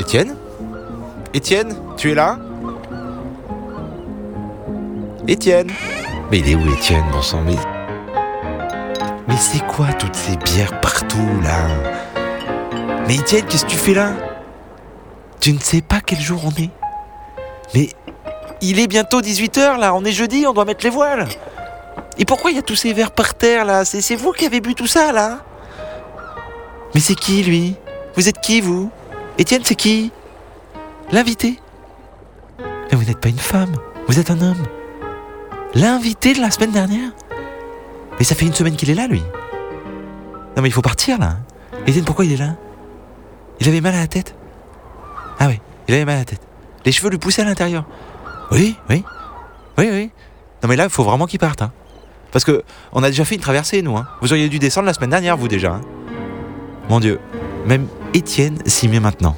Étienne Étienne, tu es là Étienne Mais il est où Étienne, bon sang Mais, mais c'est quoi toutes ces bières partout là Mais Étienne, qu'est-ce que tu fais là Tu ne sais pas quel jour on est Mais il est bientôt 18h là, on est jeudi, on doit mettre les voiles. Et pourquoi il y a tous ces verres par terre là C'est c'est vous qui avez bu tout ça là Mais c'est qui lui Vous êtes qui vous Étienne, c'est qui L'invité Mais vous n'êtes pas une femme, vous êtes un homme. L'invité de la semaine dernière Mais ça fait une semaine qu'il est là, lui. Non mais il faut partir là. Étienne, pourquoi il est là Il avait mal à la tête Ah oui, il avait mal à la tête. Les cheveux lui poussaient à l'intérieur. Oui, oui. Oui, oui. Non mais là, il faut vraiment qu'il parte. hein. Parce que on a déjà fait une traversée, nous. hein. Vous auriez dû descendre la semaine dernière, vous déjà. hein. Mon Dieu, même Étienne s'y met maintenant.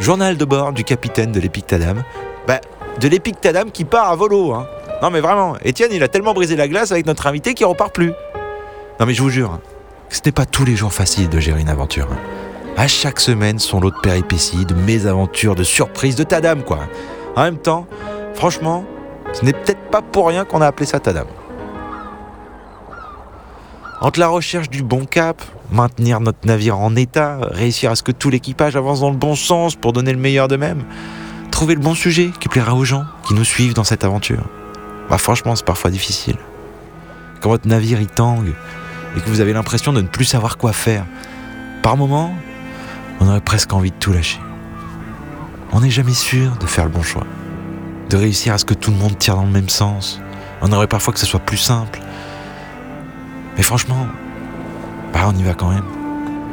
Journal de bord du capitaine de l'Épictadam. Bah, de l'Épictadam qui part à volo. Hein. Non mais vraiment, Étienne, il a tellement brisé la glace avec notre invité qu'il repart plus. Non mais je vous jure, hein, ce n'est pas tous les jours facile de gérer une aventure. hein. À chaque semaine, son lot de péripéties, de mésaventures, de surprises, de Tadam, quoi. En même temps, franchement, ce n'est peut-être pas pour rien qu'on a appelé ça Tadam. Entre la recherche du bon cap, maintenir notre navire en état, réussir à ce que tout l'équipage avance dans le bon sens pour donner le meilleur d'eux-mêmes, trouver le bon sujet qui plaira aux gens qui nous suivent dans cette aventure. Bah franchement, c'est parfois difficile. Quand votre navire y tangue et que vous avez l'impression de ne plus savoir quoi faire, par moments, on aurait presque envie de tout lâcher. On n'est jamais sûr de faire le bon choix, de réussir à ce que tout le monde tire dans le même sens. On aurait parfois que ce soit plus simple. Mais franchement, bah on y va quand même.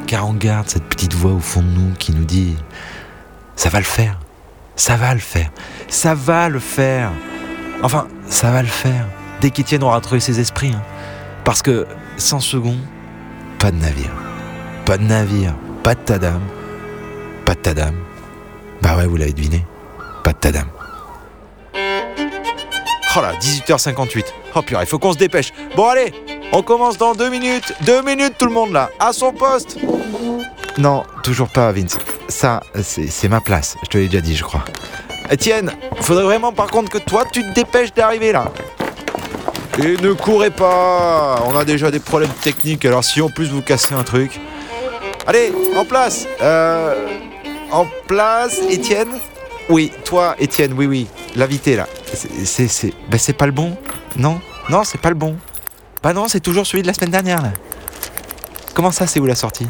Car on garde cette petite voix au fond de nous qui nous dit Ça va le faire, ça va le faire, ça va le faire. Enfin, ça va le faire. Dès qu'Étienne aura trouvé ses esprits. hein. Parce que, sans second, pas de navire. Pas de navire, pas de Tadam. Pas de Tadam. Bah ouais, vous l'avez deviné. Pas de Tadam. Oh là, 18h58. Oh purée, il faut qu'on se dépêche. Bon allez, on commence dans deux minutes. Deux minutes tout le monde là, à son poste. Non, toujours pas Vince. Ça, c'est ma place. Je te l'ai déjà dit, je crois. Etienne, faudrait vraiment par contre que toi tu te dépêches d'arriver là. Et ne courez pas On a déjà des problèmes techniques, alors si en plus vous cassez un truc. Allez, en place Euh, En place, Étienne Oui, toi, Étienne, oui, oui. L'invité là. C'est- C'est ben, c'est pas le bon Non? Non, c'est pas le bon. Bah non, c'est toujours celui de la semaine dernière là. Comment ça, c'est où la sortie?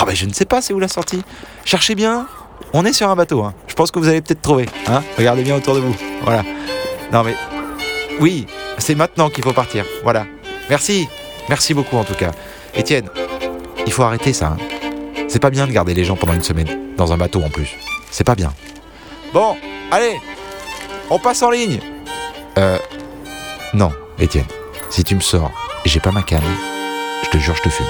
Ah bah je ne sais pas, c'est où la sortie. Cherchez bien. On est sur un bateau, hein. Je pense que vous allez peut-être trouver. Hein Regardez bien autour de vous. Voilà. Non mais. Oui, c'est maintenant qu'il faut partir. Voilà. Merci. Merci beaucoup en tout cas. Étienne, il faut arrêter ça. hein. C'est pas bien de garder les gens pendant une semaine. Dans un bateau en plus. C'est pas bien. Bon, allez. On passe en ligne. Euh. Non, Étienne. Si tu me sors et j'ai pas ma canne, je te jure, je te fume.